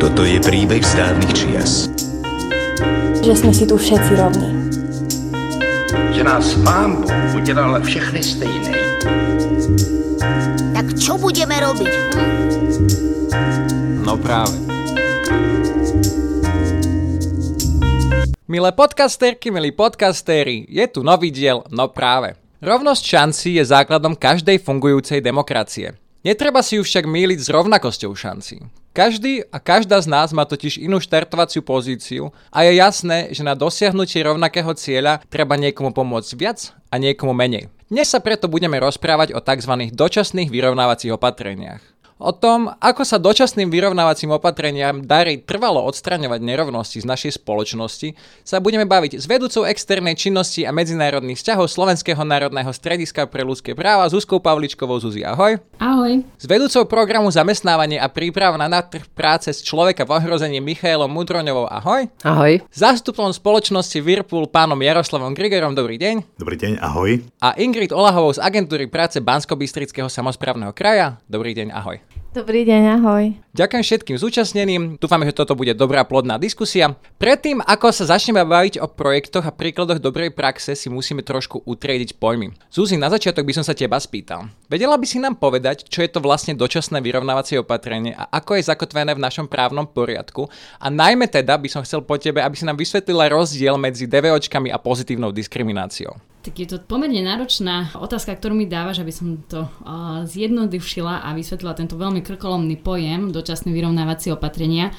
Toto je príbeh z dávnych čias. Že sme si tu všetci rovní. Že nás pán Boh udělal všechny stejné. Tak čo budeme robiť? Hm? No práve. Milé podcasterky, milí podcastéri, je tu nový diel No práve. Rovnosť šancí je základom každej fungujúcej demokracie. Netreba si ju však míliť s rovnakosťou šancí. Každý a každá z nás má totiž inú štartovaciu pozíciu a je jasné, že na dosiahnutie rovnakého cieľa treba niekomu pomôcť viac a niekomu menej. Dnes sa preto budeme rozprávať o tzv. dočasných vyrovnávacích opatreniach. O tom, ako sa dočasným vyrovnávacím opatreniam darí trvalo odstraňovať nerovnosti z našej spoločnosti, sa budeme baviť s vedúcou externej činnosti a medzinárodných vzťahov Slovenského národného strediska pre ľudské práva Zuzkou Pavličkovou. Zuzi, ahoj. Ahoj. S vedúcou programu zamestnávanie a príprava na trh práce z človeka v ohrození Michailom Mudroňovou. Ahoj. Ahoj. Zástupom spoločnosti Whirlpool pánom Jaroslavom Grigerom. Dobrý deň. Dobrý deň, ahoj. A Ingrid Olahovou z agentúry práce Bansko-Bystrického samozprávneho kraja. Dobrý deň, ahoj. Dobrý deň, ahoj. Ďakujem všetkým zúčastneným, dúfame, že toto bude dobrá plodná diskusia. Predtým, ako sa začneme baviť o projektoch a príkladoch dobrej praxe, si musíme trošku utriediť pojmy. Zuzi, na začiatok by som sa teba spýtal. Vedela by si nám povedať, čo je to vlastne dočasné vyrovnávacie opatrenie a ako je zakotvené v našom právnom poriadku? A najmä teda by som chcel po tebe, aby si nám vysvetlila rozdiel medzi DVOčkami a pozitívnou diskrimináciou. Tak je to pomerne náročná otázka, ktorú mi dávaš, aby som to uh, zjednodušila a vysvetlila tento veľmi krkolomný pojem dočasné vyrovnávacie opatrenia.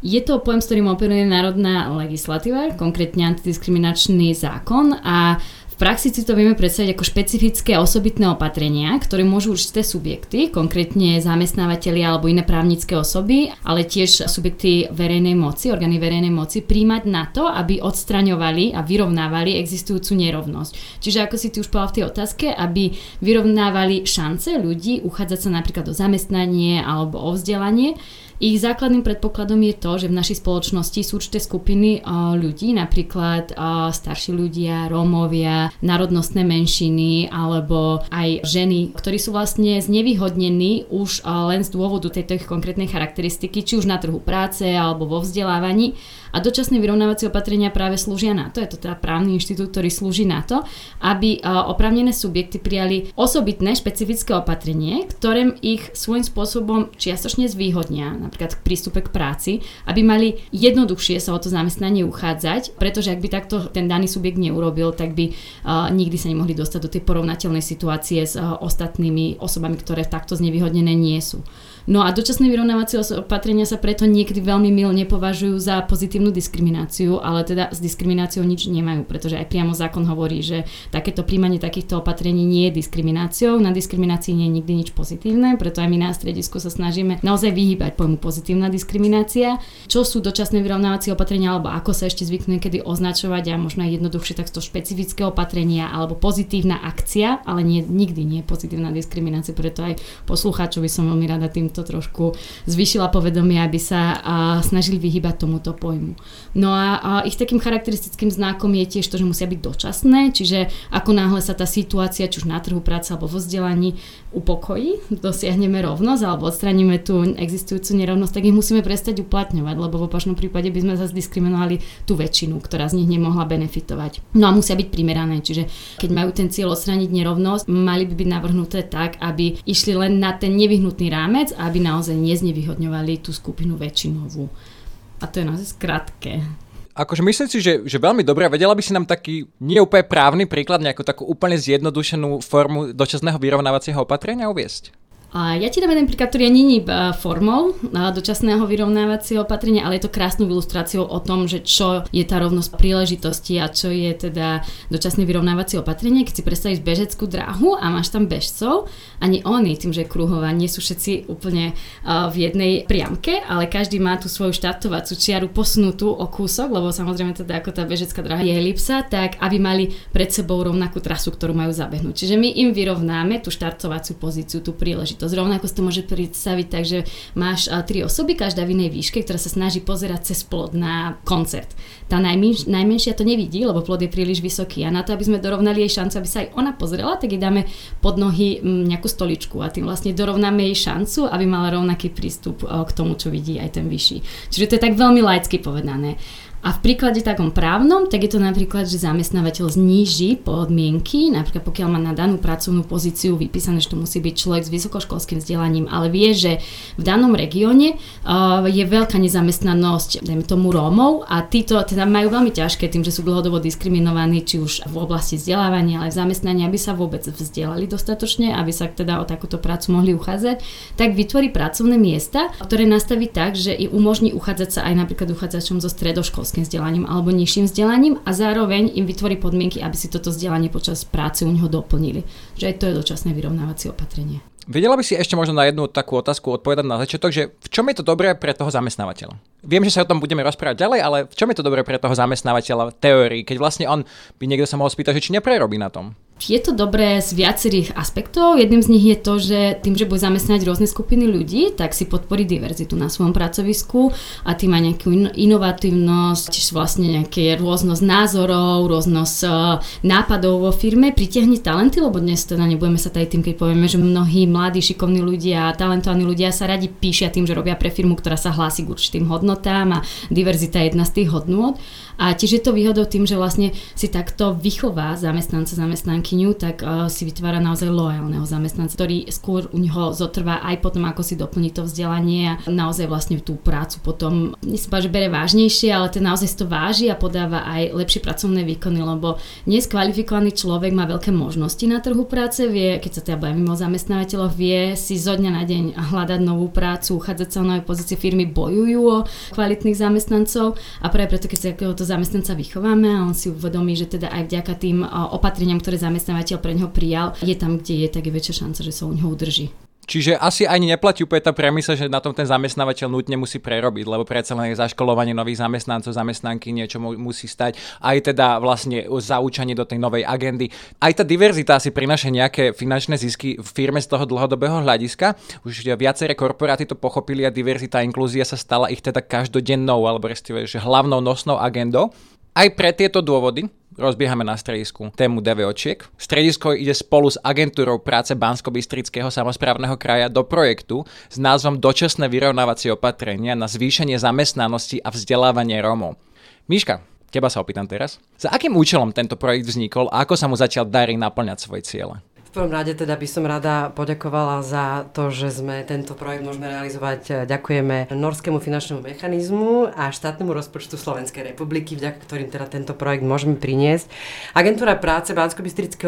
Je to pojem, s ktorým operuje národná legislatíva, konkrétne antidiskriminačný zákon a praxi si to vieme predstaviť ako špecifické osobitné opatrenia, ktoré môžu určité subjekty, konkrétne zamestnávateľi alebo iné právnické osoby, ale tiež subjekty verejnej moci, orgány verejnej moci, príjmať na to, aby odstraňovali a vyrovnávali existujúcu nerovnosť. Čiže ako si ty už povedal v tej otázke, aby vyrovnávali šance ľudí uchádzať sa napríklad o zamestnanie alebo o vzdelanie, ich základným predpokladom je to, že v našej spoločnosti sú určité skupiny ľudí, napríklad starší ľudia, Rómovia, národnostné menšiny alebo aj ženy, ktorí sú vlastne znevýhodnení už len z dôvodu tejto ich konkrétnej charakteristiky, či už na trhu práce alebo vo vzdelávaní. A dočasné vyrovnávacie opatrenia práve slúžia na to, je to teda právny inštitút, ktorý slúži na to, aby opravnené subjekty prijali osobitné špecifické opatrenie, ktoré ich svojím spôsobom čiastočne zvýhodnia, napríklad k prístupe k práci, aby mali jednoduchšie sa o to zamestnanie uchádzať, pretože ak by takto ten daný subjekt neurobil, tak by uh, nikdy sa nemohli dostať do tej porovnateľnej situácie s uh, ostatnými osobami, ktoré takto znevýhodnené nie sú. No a dočasné vyrovnávacie opatrenia sa preto niekedy veľmi milne považujú za pozitívnu diskrimináciu, ale teda s diskrimináciou nič nemajú, pretože aj priamo zákon hovorí, že takéto príjmanie takýchto opatrení nie je diskrimináciou. Na diskriminácii nie je nikdy nič pozitívne, preto aj my na stredisku sa snažíme naozaj vyhýbať pojmu pozitívna diskriminácia. Čo sú dočasné vyrovnávacie opatrenia, alebo ako sa ešte zvyknú niekedy označovať a možno aj jednoduchšie takto špecifické opatrenia alebo pozitívna akcia, ale nie, nikdy nie je pozitívna diskriminácia, preto aj poslucháčovi som veľmi rada týmto to trošku zvyšila povedomie, aby sa snažili vyhybať tomuto pojmu. No a, ich takým charakteristickým znakom je tiež to, že musia byť dočasné, čiže ako náhle sa tá situácia, či už na trhu práce alebo vo vzdelaní upokojí, dosiahneme rovnosť alebo odstraníme tú existujúcu nerovnosť, tak ich musíme prestať uplatňovať, lebo v opačnom prípade by sme zase diskriminovali tú väčšinu, ktorá z nich nemohla benefitovať. No a musia byť primerané, čiže keď majú ten cieľ odstrániť nerovnosť, mali by byť navrhnuté tak, aby išli len na ten nevyhnutný rámec a aby naozaj neznevýhodňovali tú skupinu väčšinovú. A to je naozaj skrátke. Akože myslím si, že, že veľmi dobré. Vedela by si nám taký nie úplne právny príklad, nejakú takú úplne zjednodušenú formu dočasného vyrovnávacieho opatrenia uviesť? A ja ti dám jeden príklad, ktorý nie je formou dočasného vyrovnávacieho opatrenia, ale je to krásnou ilustráciou o tom, že čo je tá rovnosť príležitosti a čo je teda dočasné vyrovnávacie opatrenie. Keď si predstavíš bežeckú dráhu a máš tam bežcov, ani oni, tým, že je nie sú všetci úplne v jednej priamke, ale každý má tú svoju štartovacú čiaru posunutú o kúsok, lebo samozrejme teda ako tá bežecká dráha je elipsa, tak aby mali pred sebou rovnakú trasu, ktorú majú zabehnúť. Čiže my im vyrovnáme tú štartovaciu pozíciu, tú príležitosť záležitosť. Rovnako si to môže predstaviť tak, že máš tri osoby, každá v inej výške, ktorá sa snaží pozerať cez plod na koncert. Tá najmenš, najmenšia to nevidí, lebo plod je príliš vysoký a na to, aby sme dorovnali jej šancu, aby sa aj ona pozrela, tak jej dáme pod nohy nejakú stoličku a tým vlastne dorovnáme jej šancu, aby mala rovnaký prístup k tomu, čo vidí aj ten vyšší. Čiže to je tak veľmi laicky povedané. A v príklade takom právnom, tak je to napríklad, že zamestnávateľ zníži podmienky, napríklad pokiaľ má na danú pracovnú pozíciu vypísané, že to musí byť človek s vysokoškolským vzdelaním, ale vie, že v danom regióne uh, je veľká nezamestnanosť, dajme tomu Rómov a títo teda majú veľmi ťažké tým, že sú dlhodobo diskriminovaní, či už v oblasti vzdelávania, ale v zamestnaní, aby sa vôbec vzdelali dostatočne, aby sa teda o takúto prácu mohli uchádzať, tak vytvorí pracovné miesta, ktoré nastaví tak, že i umožní uchádzať sa aj napríklad uchádzačom zo stredoškolským vysokoškolským vzdelaním alebo nižším vzdelaním a zároveň im vytvorí podmienky, aby si toto vzdelanie počas práce u neho doplnili. Že aj to je dočasné vyrovnávacie opatrenie. Vedela by si ešte možno na jednu takú otázku odpovedať na začiatok, že v čom je to dobré pre toho zamestnávateľa? Viem, že sa o tom budeme rozprávať ďalej, ale v čom je to dobré pre toho zamestnávateľa v teórii, keď vlastne on by niekto sa mohol spýtať, že či neprerobí na tom? Je to dobré z viacerých aspektov. Jedným z nich je to, že tým, že bude zamestnať rôzne skupiny ľudí, tak si podporí diverzitu na svojom pracovisku a tým aj nejakú inovatívnosť, čiže vlastne nejaké rôznosť názorov, rôznosť e, nápadov vo firme, pritiahne talenty, lebo dnes teda nebudeme sa tady tým, keď povieme, že mnohí mladí, šikovní ľudia, talentovaní ľudia sa radi píšia tým, že robia pre firmu, ktorá sa hlási k určitým hodnotám a diverzita je jedna z tých hodnôt. A tiež je to výhodou tým, že vlastne si takto vychová zamestnanca, zamestnankyňu, tak uh, si vytvára naozaj loajálneho zamestnanca, ktorý skôr u neho zotrvá aj potom, ako si doplní to vzdelanie a naozaj vlastne tú prácu potom, nechcem že bere vážnejšie, ale ten naozaj si to váži a podáva aj lepšie pracovné výkony, lebo dnes kvalifikovaný človek má veľké možnosti na trhu práce, vie, keď sa teda bavíme o zamestnávateľoch, vie si zo dňa na deň hľadať novú prácu, uchádzať sa o nové pozície firmy, bojujú o kvalitných zamestnancov a práve preto, keď sa takéhoto zamestnanca vychováme a on si uvedomí, že teda aj vďaka tým opatreniam, ktoré zamestnávateľ pre neho prijal, je tam, kde je, tak je väčšia šanca, že sa u neho udrží. Čiže asi ani neplatí úplne tá premisa, že na tom ten zamestnávateľ nutne musí prerobiť, lebo predsa len zaškolovanie nových zamestnancov, zamestnanky niečo musí stať. Aj teda vlastne zaučanie do tej novej agendy. Aj tá diverzita si prináša nejaké finančné zisky v firme z toho dlhodobého hľadiska. Už viaceré korporáty to pochopili a diverzita a inklúzia sa stala ich teda každodennou alebo respektíve hlavnou nosnou agendou. Aj pre tieto dôvody rozbiehame na stredisku tému DVOčiek. Stredisko ide spolu s agentúrou práce bansko samozprávneho kraja do projektu s názvom Dočasné vyrovnávacie opatrenia na zvýšenie zamestnanosti a vzdelávanie Rómov. Miška, teba sa opýtam teraz. Za akým účelom tento projekt vznikol a ako sa mu zatiaľ darí naplňať svoje ciele? V prvom rade teda by som rada poďakovala za to, že sme tento projekt môžeme realizovať. Ďakujeme Norskému finančnému mechanizmu a štátnemu rozpočtu Slovenskej republiky, vďaka ktorým teda tento projekt môžeme priniesť. Agentúra práce bansko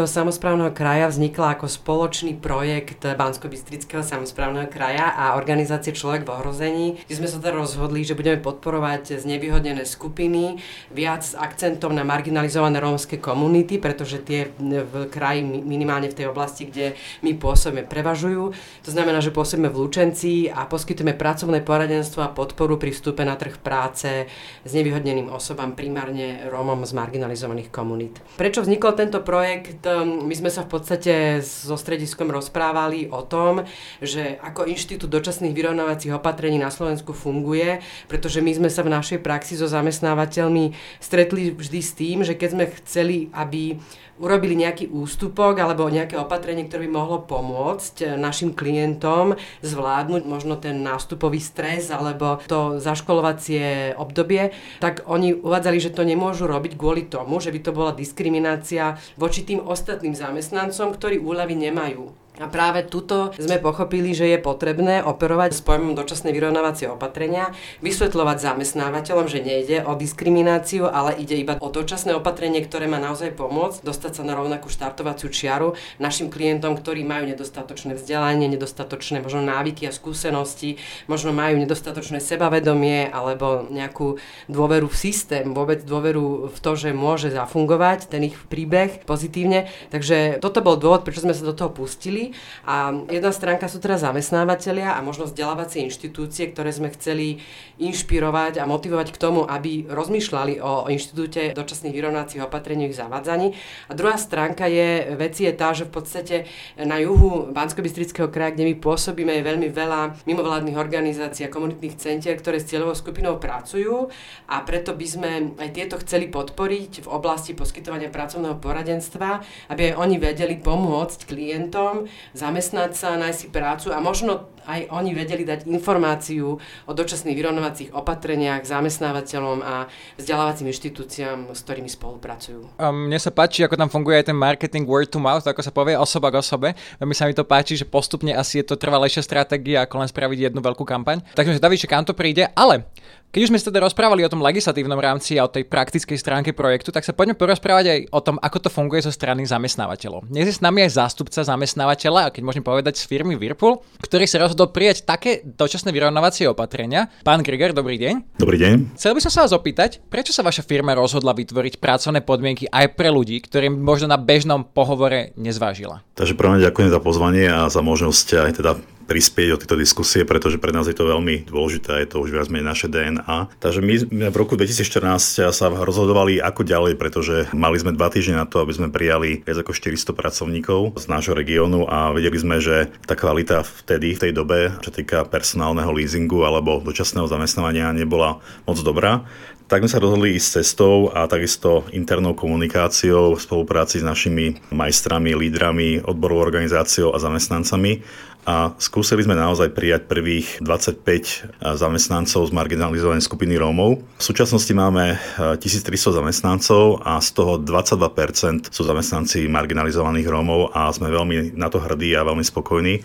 samozprávneho kraja vznikla ako spoločný projekt bansko samozprávneho kraja a organizácie Človek v ohrození, kde sme sa teda rozhodli, že budeme podporovať znevýhodnené skupiny viac s akcentom na marginalizované rómske komunity, pretože tie v kraji minimálne v tej oblasti, kde my pôsobíme, prevažujú. To znamená, že pôsobíme v Lučenci a poskytujeme pracovné poradenstvo a podporu pri vstupe na trh práce s nevyhodneným osobám, primárne Rómom z marginalizovaných komunít. Prečo vznikol tento projekt? My sme sa v podstate so strediskom rozprávali o tom, že ako Inštitút dočasných vyrovnávacích opatrení na Slovensku funguje, pretože my sme sa v našej praxi so zamestnávateľmi stretli vždy s tým, že keď sme chceli, aby urobili nejaký ústupok alebo nejaké opatrenie, ktoré by mohlo pomôcť eh, našim klientom zvládnuť možno ten nástupový stres alebo to zaškolovacie obdobie, tak oni uvádzali, že to nemôžu robiť kvôli tomu, že by to bola diskriminácia voči tým ostatným zamestnancom, ktorí úľavy nemajú. A práve tuto sme pochopili, že je potrebné operovať s pojmom dočasné vyrovnávacie opatrenia, vysvetľovať zamestnávateľom, že nejde o diskrimináciu, ale ide iba o dočasné opatrenie, ktoré má naozaj pomôcť dostať sa na rovnakú štartovaciu čiaru našim klientom, ktorí majú nedostatočné vzdelanie, nedostatočné možno návyky a skúsenosti, možno majú nedostatočné sebavedomie alebo nejakú dôveru v systém, vôbec dôveru v to, že môže zafungovať ten ich príbeh pozitívne. Takže toto bol dôvod, prečo sme sa do toho pustili A jedna stránka sú teraz zamestnávateľia a možno vzdelávacie inštitúcie, ktoré sme chceli inšpirovať a motivovať k tomu, aby rozmýšľali o inštitúte dočasných vyrovnacích opatrení ich zavádzaní. A druhá stránka je, veci je tá, že v podstate na juhu bansko kraja, kde my pôsobíme, je veľmi veľa mimovládnych organizácií a komunitných centier, ktoré s cieľovou skupinou pracujú a preto by sme aj tieto chceli podporiť v oblasti poskytovania pracovného poradenstva, aby aj oni vedeli pomôcť klientom, zamestnať sa, nájsť si prácu a možno aj oni vedeli dať informáciu o dočasných vyrovnovacích opatreniach zamestnávateľom a vzdelávacím inštitúciám, s ktorými spolupracujú. A mne sa páči, ako tam funguje aj ten marketing word to mouth, ako sa povie osoba k osobe. Veľmi sa mi to páči, že postupne asi je to trvalejšia stratégia, ako len spraviť jednu veľkú kampaň. Takže David, kam to príde, ale keď už sme sa teda rozprávali o tom legislatívnom rámci a o tej praktickej stránke projektu, tak sa poďme porozprávať aj o tom, ako to funguje zo strany zamestnávateľov. Dnes je s nami aj zástupca zamestnávateľa, a keď môžem povedať z firmy Whirlpool, ktorý sa rozhodol prijať také dočasné vyrovnávacie opatrenia. Pán Grigor, dobrý deň. Dobrý deň. Chcel by som sa vás opýtať, prečo sa vaša firma rozhodla vytvoriť pracovné podmienky aj pre ľudí, ktorým možno na bežnom pohovore nezvážila? Takže prvom ďakujem za pozvanie a za možnosť aj teda prispieť do tejto diskusie, pretože pre nás je to veľmi dôležité, je to už viac menej naše DNA. Takže my v roku 2014 sa rozhodovali ako ďalej, pretože mali sme dva týždne na to, aby sme prijali viac ako 400 pracovníkov z nášho regiónu a vedeli sme, že tá kvalita vtedy, v tej dobe, čo týka personálneho leasingu alebo dočasného zamestnávania, nebola moc dobrá tak sme sa rozhodli ísť cestou a takisto internou komunikáciou v spolupráci s našimi majstrami, lídrami, odborovou organizáciou a zamestnancami a skúsili sme naozaj prijať prvých 25 eh, zamestnancov z marginalizovanej skupiny Rómov. V súčasnosti máme 1300 eh, zamestnancov a z toho 22% sú zamestnanci marginalizovaných Rómov a sme veľmi na to hrdí a veľmi spokojní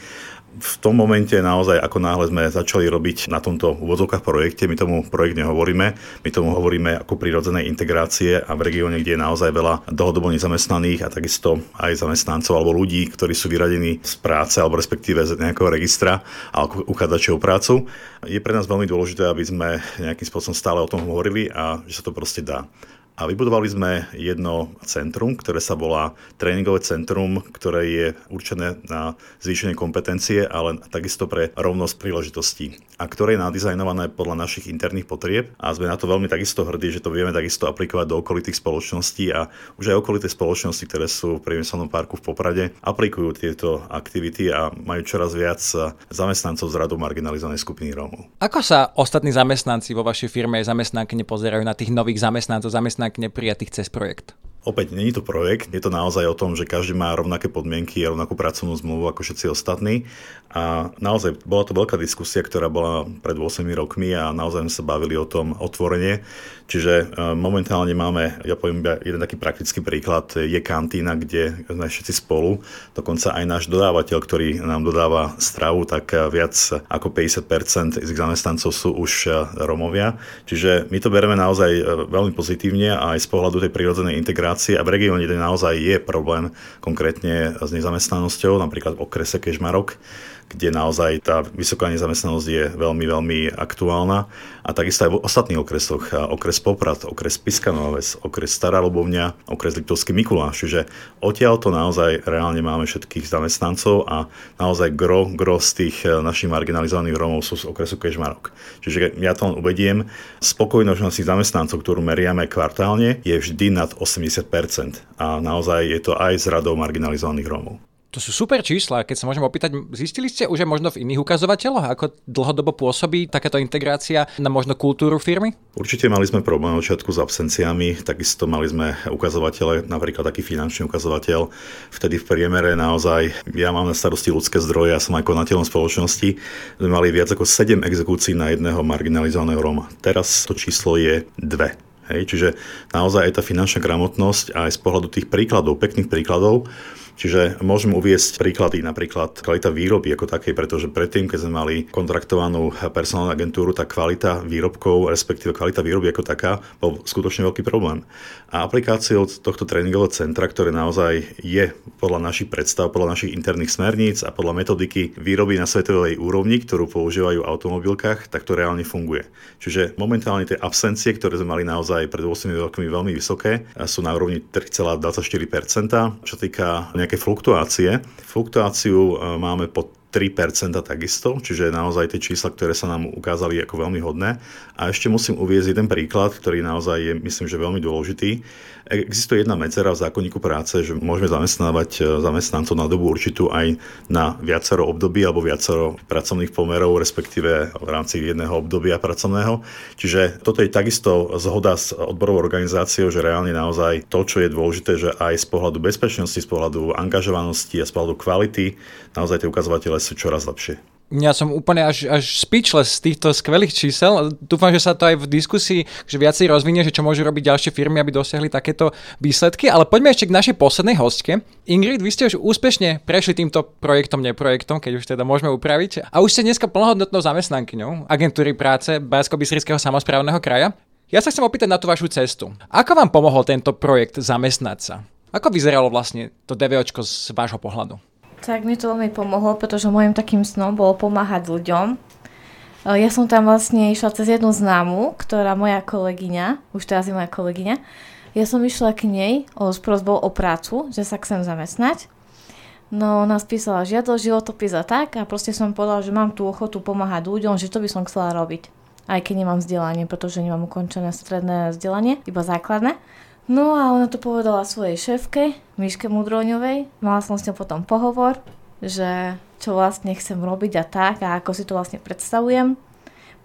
v tom momente naozaj, ako náhle sme začali robiť na tomto úvodzovkách projekte, my tomu projekt nehovoríme, my tomu hovoríme ako prirodzenej integrácie a v regióne, kde je naozaj veľa dlhodobo nezamestnaných a takisto aj zamestnancov alebo ľudí, ktorí sú vyradení z práce alebo respektíve z nejakého registra alebo uchádzačov prácu, je pre nás veľmi dôležité, aby sme nejakým spôsobom stále o tom hovorili a že sa to proste dá. A vybudovali sme jedno centrum, ktoré sa volá tréningové centrum, ktoré je určené na zvýšenie kompetencie, ale takisto pre rovnosť príležitostí a ktoré je nadizajnované podľa našich interných potrieb a sme na to veľmi takisto hrdí, že to vieme takisto aplikovať do okolitých spoločností a už aj okolité spoločnosti, ktoré sú v priemyselnom parku v Poprade, aplikujú tieto aktivity a majú čoraz viac zamestnancov z radu marginalizovanej skupiny Rómov. Ako sa ostatní zamestnanci vo vašej firme zamestnanky nepozerajú na tých nových zamestnancov, zamestnancov jednak neprijatých cez projekt? Opäť, není to projekt, je to naozaj o tom, že každý má rovnaké podmienky a rovnakú pracovnú zmluvu ako všetci ostatní. A naozaj bola to veľká diskusia, ktorá bola pred 8 rokmi a naozaj sme sa bavili o tom otvorene. Čiže e, momentálne máme, ja poviem jeden taký praktický príklad, je kantína, kde sme všetci spolu. Dokonca aj náš dodávateľ, ktorý nám dodáva stravu, tak e, viac ako 50% z ich zamestnancov sú už e, Romovia. Čiže my to bereme naozaj veľmi pozitívne a aj z pohľadu tej prírodzenej integrácie migrácie a v regióne, kde naozaj je problém konkrétne s nezamestnanosťou, napríklad v okrese Kežmarok, kde naozaj tá vysoká nezamestnanosť je veľmi, veľmi aktuálna. A takisto aj v ostatných okresoch, okres Poprad, okres Piskanovec, okres Stará Lobovňa, okres Liptovský Mikuláš. Čiže odtiaľ to naozaj reálne máme všetkých zamestnancov a naozaj gro, gro z tých e, našich marginalizovaných Rómov sú z okresu Kežmarok. Čiže ja to len uvediem, spokojnosť našich zamestnancov, ktorú meriame kvartálne, je vždy nad 80%. A naozaj je to aj z radou marginalizovaných Rómov. To sú super čísla, keď sa môžem opýtať, zistili ste už možno v iných ukazovateľoch, ako dlhodobo pôsobí takáto integrácia na možno kultúru firmy? Určite mali sme problém na začiatku s absenciami, takisto mali sme ukazovatele, napríklad taký finančný ukazovateľ. Vtedy v priemere naozaj, ja mám na starosti ľudské zdroje, ja som aj konateľom spoločnosti, sme mali viac ako 7 exekúcií na jedného marginalizovaného Roma. Teraz to číslo je 2. Hej, čiže naozaj aj tá finančná gramotnosť aj z pohľadu tých príkladov, pekných príkladov, Čiže môžem uviesť príklady, napríklad kvalita výroby ako takej, pretože predtým, keď sme mali kontraktovanú personálnu agentúru, tak kvalita výrobkov, respektíve kvalita výroby ako taká, bol skutočne veľký problém. A aplikáciou tohto tréningového centra, ktoré naozaj je podľa našich predstav, podľa našich interných smerníc a podľa metodiky výroby na svetovej úrovni, ktorú používajú v automobilkách, tak to reálne funguje. Čiže momentálne tie absencie, ktoré sme mali naozaj pred 8 rokmi veľmi vysoké, sú na úrovni 3,24%. Čo týka nejaké fluktuácie. Fluktuáciu e, máme pod 3% takisto, čiže naozaj tie čísla, ktoré sa nám ukázali ako veľmi hodné. A ešte musím uviezť jeden príklad, ktorý naozaj je, myslím, že veľmi dôležitý. Existuje jedna medzera v zákonníku práce, že môžeme zamestnávať e, zamestnancov na dobu určitú aj na viacero období alebo viacero pracovných pomerov, respektíve v rámci jedného obdobia pracovného. Čiže toto je takisto zhoda s odborovou organizáciou, že reálne naozaj to, čo je dôležité, že aj z pohľadu bezpečnosti, z pohľadu angažovanosti a z pohľadu kvality, naozaj tie ukazovatele sú čoraz lepšie. Ja som úplne až, až speechless z týchto skvelých čísel. Dúfam, že sa to aj v diskusii že viacej rozvinie, že čo môžu robiť ďalšie firmy, aby dosiahli takéto výsledky. Ale poďme ešte k našej poslednej hostke. Ingrid, vy ste už úspešne prešli týmto projektom, neprojektom, keď už teda môžeme upraviť. A už ste dneska plnohodnotnou zamestnankyňou agentúry práce bansko samozprávneho kraja. Ja sa chcem opýtať na tú vašu cestu. Ako vám pomohol tento projekt zamestnať sa? Ako vyzeralo vlastne to DVOčko z vášho pohľadu? Tak mi to veľmi pomohlo, pretože môjim takým snom bolo pomáhať ľuďom. E, ja som tam vlastne išla cez jednu známu, ktorá moja kolegyňa, už teraz je moja kolegyňa, ja som išla k nej o, s prosbou o prácu, že sa chcem zamestnať. No, ona spísala žiadosť, životopis a tak a proste som povedala, že mám tú ochotu pomáhať ľuďom, že to by som chcela robiť. Aj keď nemám vzdelanie, pretože nemám ukončené stredné vzdelanie, iba základné. No a ona to povedala svojej šéfke, Miške Mudroňovej. Mala som s ňou potom pohovor, že čo vlastne chcem robiť a tak a ako si to vlastne predstavujem.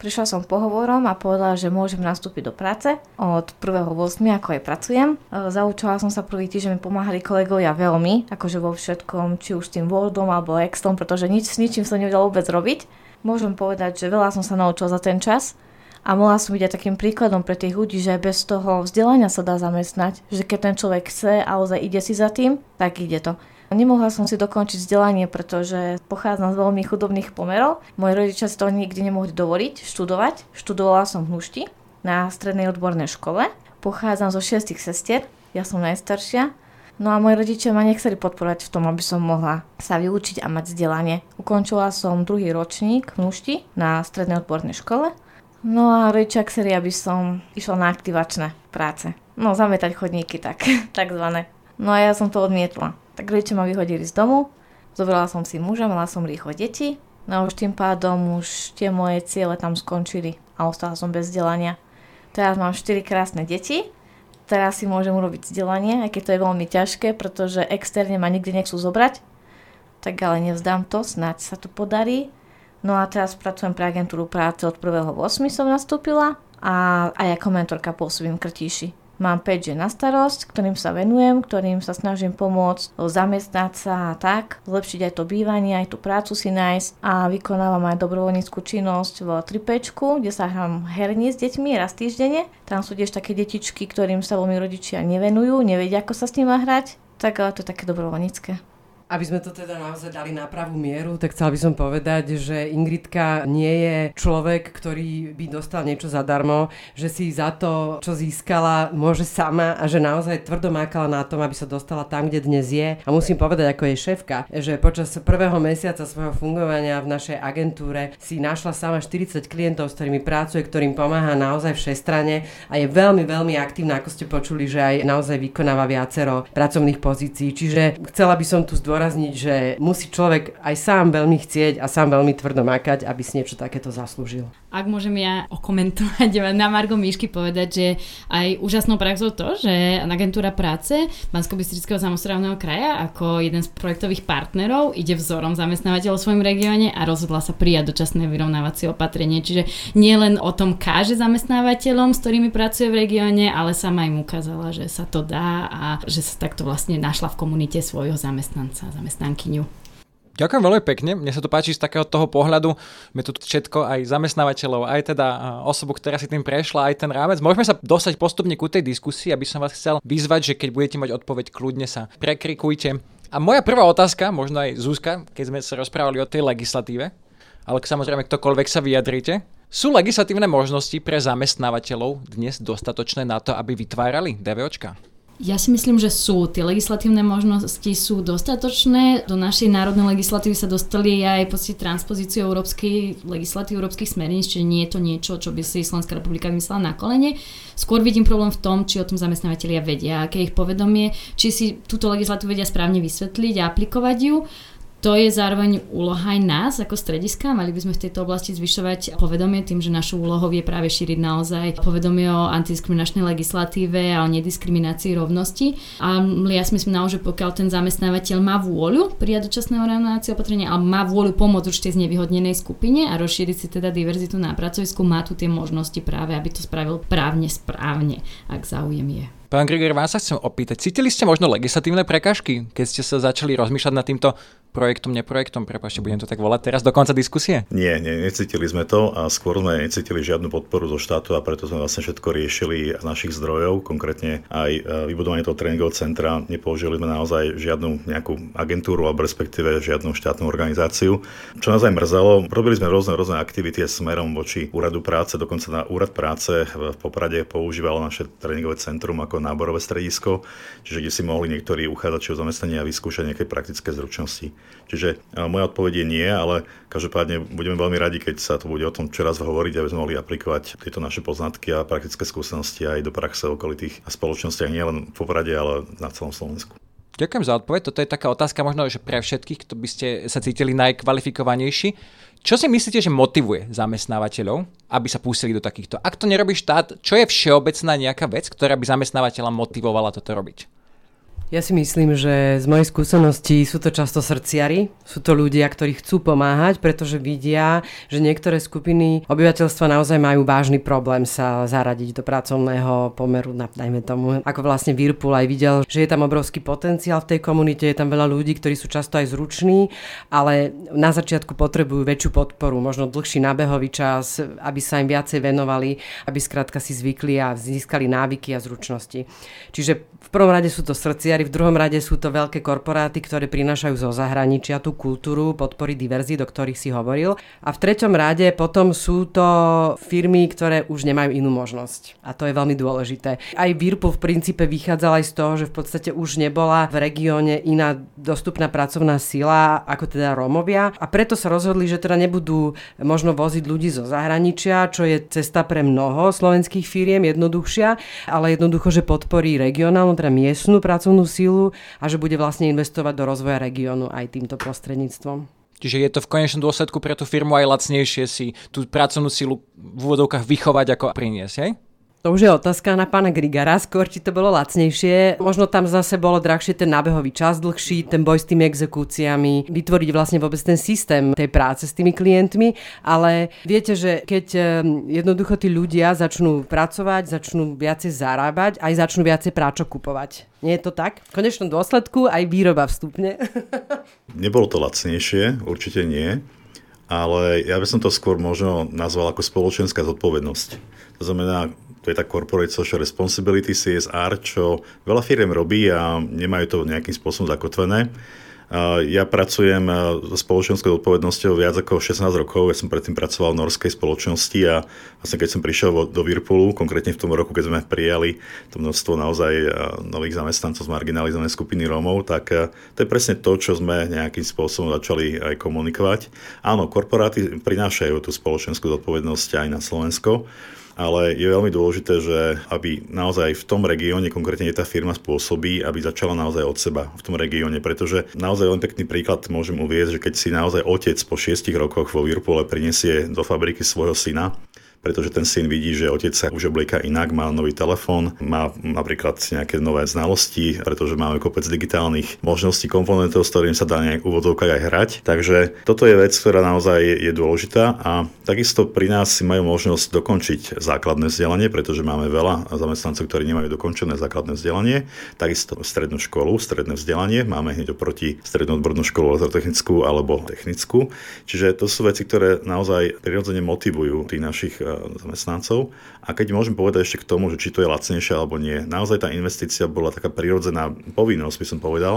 Prišla som pohovorom a povedala, že môžem nastúpiť do práce od 1.8. ako aj pracujem. E, zaučila som sa prvý týždeň, mi pomáhali kolegovia veľmi, akože vo všetkom, či už tým Wordom alebo Excelom, pretože nič s ničím som nevedela vôbec robiť. Môžem povedať, že veľa som sa naučila za ten čas a mohla som byť aj takým príkladom pre tých ľudí, že bez toho vzdelania sa dá zamestnať, že keď ten človek chce a ozaj ide si za tým, tak ide to. Nemohla som si dokončiť vzdelanie, pretože pochádzam z veľmi chudobných pomerov. Moji rodičia si to nikdy nemohli dovoliť študovať. Študovala som v Hnušti na strednej odbornej škole. Pochádzam zo šiestich sestier, ja som najstaršia. No a moji rodičia ma nechceli podporovať v tom, aby som mohla sa vyučiť a mať vzdelanie. Ukončila som druhý ročník v Hnušti na strednej odbornej škole No a rodičia chceli, aby som išla na aktivačné práce. No, zametať chodníky, tak, takzvané. No a ja som to odmietla. Tak rodičia ma vyhodili z domu, zobrala som si muža, mala som rýchlo deti, no a už tým pádom už tie moje ciele tam skončili a ostala som bez vzdelania. Teraz mám 4 krásne deti, teraz si môžem urobiť vzdelanie, aj keď to je veľmi ťažké, pretože externe ma nikdy nechcú zobrať, tak ale nevzdám to, snáď sa to podarí No a teraz pracujem pre agentúru práce od 1.8. som nastúpila a aj ako mentorka pôsobím Krtíši. Mám 5 žien na starosť, ktorým sa venujem, ktorým sa snažím pomôcť zamestnať sa a tak, zlepšiť aj to bývanie, aj tú prácu si nájsť a vykonávam aj dobrovoľníckú činnosť v Tripečku, kde sa hrám herní s deťmi raz týždenne. Tam sú tiež také detičky, ktorým sa veľmi rodičia nevenujú, nevedia, ako sa s nimi hrať, tak to je také dobrovoľnícke. Aby sme to teda naozaj dali na pravú mieru, tak chcela by som povedať, že Ingridka nie je človek, ktorý by dostal niečo zadarmo, že si za to, čo získala, môže sama a že naozaj tvrdo mákala na tom, aby sa dostala tam, kde dnes je. A musím povedať ako jej šéfka, že počas prvého mesiaca svojho fungovania v našej agentúre si našla sama 40 klientov, s ktorými pracuje, ktorým pomáha naozaj všestrane a je veľmi, veľmi aktívna, ako ste počuli, že aj naozaj vykonáva viacero pracovných pozícií. Čiže chcela by som tu zdôrazniť zdôrazniť, že musí človek aj sám veľmi chcieť a sám veľmi tvrdo makať, aby si niečo takéto zaslúžil. Ak môžem ja okomentovať na Margo Míšky povedať, že aj úžasnou praxou to, že agentúra práce bansko samozprávneho kraja ako jeden z projektových partnerov ide vzorom zamestnávateľov v svojom regióne a rozhodla sa prijať dočasné vyrovnávacie opatrenie. Čiže nie len o tom káže zamestnávateľom, s ktorými pracuje v regióne, ale sama im ukázala, že sa to dá a že sa takto vlastne našla v komunite svojho zamestnanca zamestnankyňu. Ďakujem veľmi pekne, mne sa to páči z takého toho pohľadu, my tu všetko, aj zamestnávateľov, aj teda osobu, ktorá si tým prešla, aj ten rámec. Môžeme sa dostať postupne ku tej diskusii, aby som vás chcel vyzvať, že keď budete mať odpoveď, kľudne sa prekrikujte. A moja prvá otázka, možno aj Zuzka, keď sme sa rozprávali o tej legislatíve, ale samozrejme ktokoľvek sa vyjadrite, sú legislatívne možnosti pre zamestnávateľov dnes dostatočné na to, aby vytvárali DVOčka? Ja si myslím, že sú. Tie legislatívne možnosti sú dostatočné. Do našej národnej legislatívy sa dostali aj podstate transpozíciu európskej legislatívy, európskych smerníc, čiže nie je to niečo, čo by si Slovenská republika myslela na kolene. Skôr vidím problém v tom, či o tom zamestnávateľia vedia, aké ich povedomie, či si túto legislatívu vedia správne vysvetliť a aplikovať ju to je zároveň úloha aj nás ako strediska. Mali by sme v tejto oblasti zvyšovať povedomie tým, že našou úlohou je práve šíriť naozaj povedomie o antidiskriminačnej legislatíve a o nediskriminácii rovnosti. A ja si myslím naozaj, že pokiaľ ten zamestnávateľ má vôľu prijať dočasné oravnávacie opatrenia, alebo má vôľu pomôcť určite z nevyhodnenej skupine a rozšíriť si teda diverzitu na pracovisku, má tu tie možnosti práve, aby to spravil právne správne, ak záujem je. Pán Grigor, vás sa chcem opýtať, cítili ste možno legislatívne prekažky, keď ste sa začali rozmýšľať nad týmto projektom, neprojektom, prepáčte, budem to tak volať teraz do konca diskusie? Nie, nie, necítili sme to a skôr sme necítili žiadnu podporu zo štátu a preto sme vlastne všetko riešili z našich zdrojov, konkrétne aj e, vybudovanie toho tréningového centra. Nepoužili sme naozaj žiadnu nejakú agentúru alebo respektíve žiadnu štátnu organizáciu. Čo nás aj mrzelo, robili sme rôzne, rôzne aktivity smerom voči úradu práce, dokonca na úrad práce v Poprade používalo naše tréningové centrum ako náborové stredisko, čiže kde si mohli niektorí uchádzači o zamestnanie a vyskúšať nejaké praktické zručnosti. Čiže moja odpoveď je nie, ale každopádne budeme veľmi radi, keď sa to bude o tom čoraz hovoriť, aby sme mohli aplikovať tieto naše poznatky a praktické skúsenosti aj do praxe okolitých spoločnostiach, nielen v Poprade, ale na celom Slovensku. Ďakujem za odpoveď. Toto je taká otázka možno, že pre všetkých, kto by ste sa cítili najkvalifikovanejší. Čo si myslíte, že motivuje zamestnávateľov, aby sa pustili do takýchto? Ak to nerobí štát, čo je všeobecná nejaká vec, ktorá by zamestnávateľa motivovala toto robiť? Ja si myslím, že z mojej skúsenosti sú to často srdciari, sú to ľudia, ktorí chcú pomáhať, pretože vidia, že niektoré skupiny obyvateľstva naozaj majú vážny problém sa zaradiť do pracovného pomeru, dajme tomu. Ako vlastne Whirlpool aj videl, že je tam obrovský potenciál v tej komunite, je tam veľa ľudí, ktorí sú často aj zruční, ale na začiatku potrebujú väčšiu podporu, možno dlhší nábehový čas, aby sa im viacej venovali, aby skrátka si zvykli a získali návyky a zručnosti. Čiže v prvom rade sú to srdciari, v druhom rade sú to veľké korporáty, ktoré prinášajú zo zahraničia tú kultúru podpory diverzí, do ktorých si hovoril. A v treťom rade potom sú to firmy, ktoré už nemajú inú možnosť. A to je veľmi dôležité. Aj Whirlpool v princípe vychádzal aj z toho, že v podstate už nebola v regióne iná dostupná pracovná sila ako teda Rómovia. A preto sa rozhodli, že teda nebudú možno voziť ľudí zo zahraničia, čo je cesta pre mnoho slovenských firiem jednoduchšia, ale jednoducho, že podporí regionálnu, teda miestnu pracovnú sílu a že bude vlastne investovať do rozvoja regiónu aj týmto prostredníctvom. Čiže je to v konečnom dôsledku pre tú firmu aj lacnejšie si tú pracovnú sílu v úvodovkách vychovať ako priniesť, hej? To už je otázka na pána Grigara, skôr či to bolo lacnejšie. Možno tam zase bolo drahšie ten nábehový čas dlhší, ten boj s tými exekúciami, vytvoriť vlastne vôbec ten systém tej práce s tými klientmi, ale viete, že keď eh, jednoducho tí ľudia začnú pracovať, začnú viacej zarábať, aj začnú viacej práčo kupovať. Nie je to tak? V konečnom dôsledku aj výroba vstupne. Nebolo to lacnejšie, určite nie, ale ja by som to skôr možno nazval ako spoločenská zodpovednosť. To znamená, to je tá Corporate Social Responsibility, CSR, čo veľa firiem robí a nemajú to nejakým spôsobom zakotvené. Ja pracujem so spoločenskou odpovednosťou viac ako 16 rokov. Ja som predtým pracoval v norskej spoločnosti a vlastne keď som prišiel do Whirlpoolu, konkrétne v tom roku, keď sme prijali to množstvo naozaj nových zamestnancov z marginalizovanej skupiny Rómov, tak to je presne to, čo sme nejakým spôsobom začali aj komunikovať. Áno, korporáty prinášajú tú spoločenskú zodpovednosť aj na Slovensko ale je veľmi dôležité, že aby naozaj v tom regióne, konkrétne tá firma spôsobí, aby začala naozaj od seba v tom regióne, pretože naozaj len pekný príklad môžem uvieť, že keď si naozaj otec po šiestich rokoch vo Whirlpoole prinesie do fabriky svojho syna, pretože ten syn vidí, že otec sa už oblieka inak, má nový telefón, má napríklad nejaké nové znalosti, pretože máme kopec digitálnych možností, komponentov, s ktorým sa dá nejak úvodovkách aj hrať. Takže toto je vec, ktorá naozaj je dôležitá a takisto pri nás si majú možnosť dokončiť základné vzdelanie, pretože máme veľa zamestnancov, ktorí nemajú dokončené základné vzdelanie. Takisto strednú školu, stredné vzdelanie, máme hneď oproti strednú odbornú školu elektrotechnickú alebo technickú. Čiže to sú veci, ktoré naozaj prirodzene motivujú tých našich zamestnancov. A keď môžem povedať ešte k tomu, že či to je lacnejšie alebo nie, naozaj tá investícia bola taká prirodzená povinnosť, by som povedal,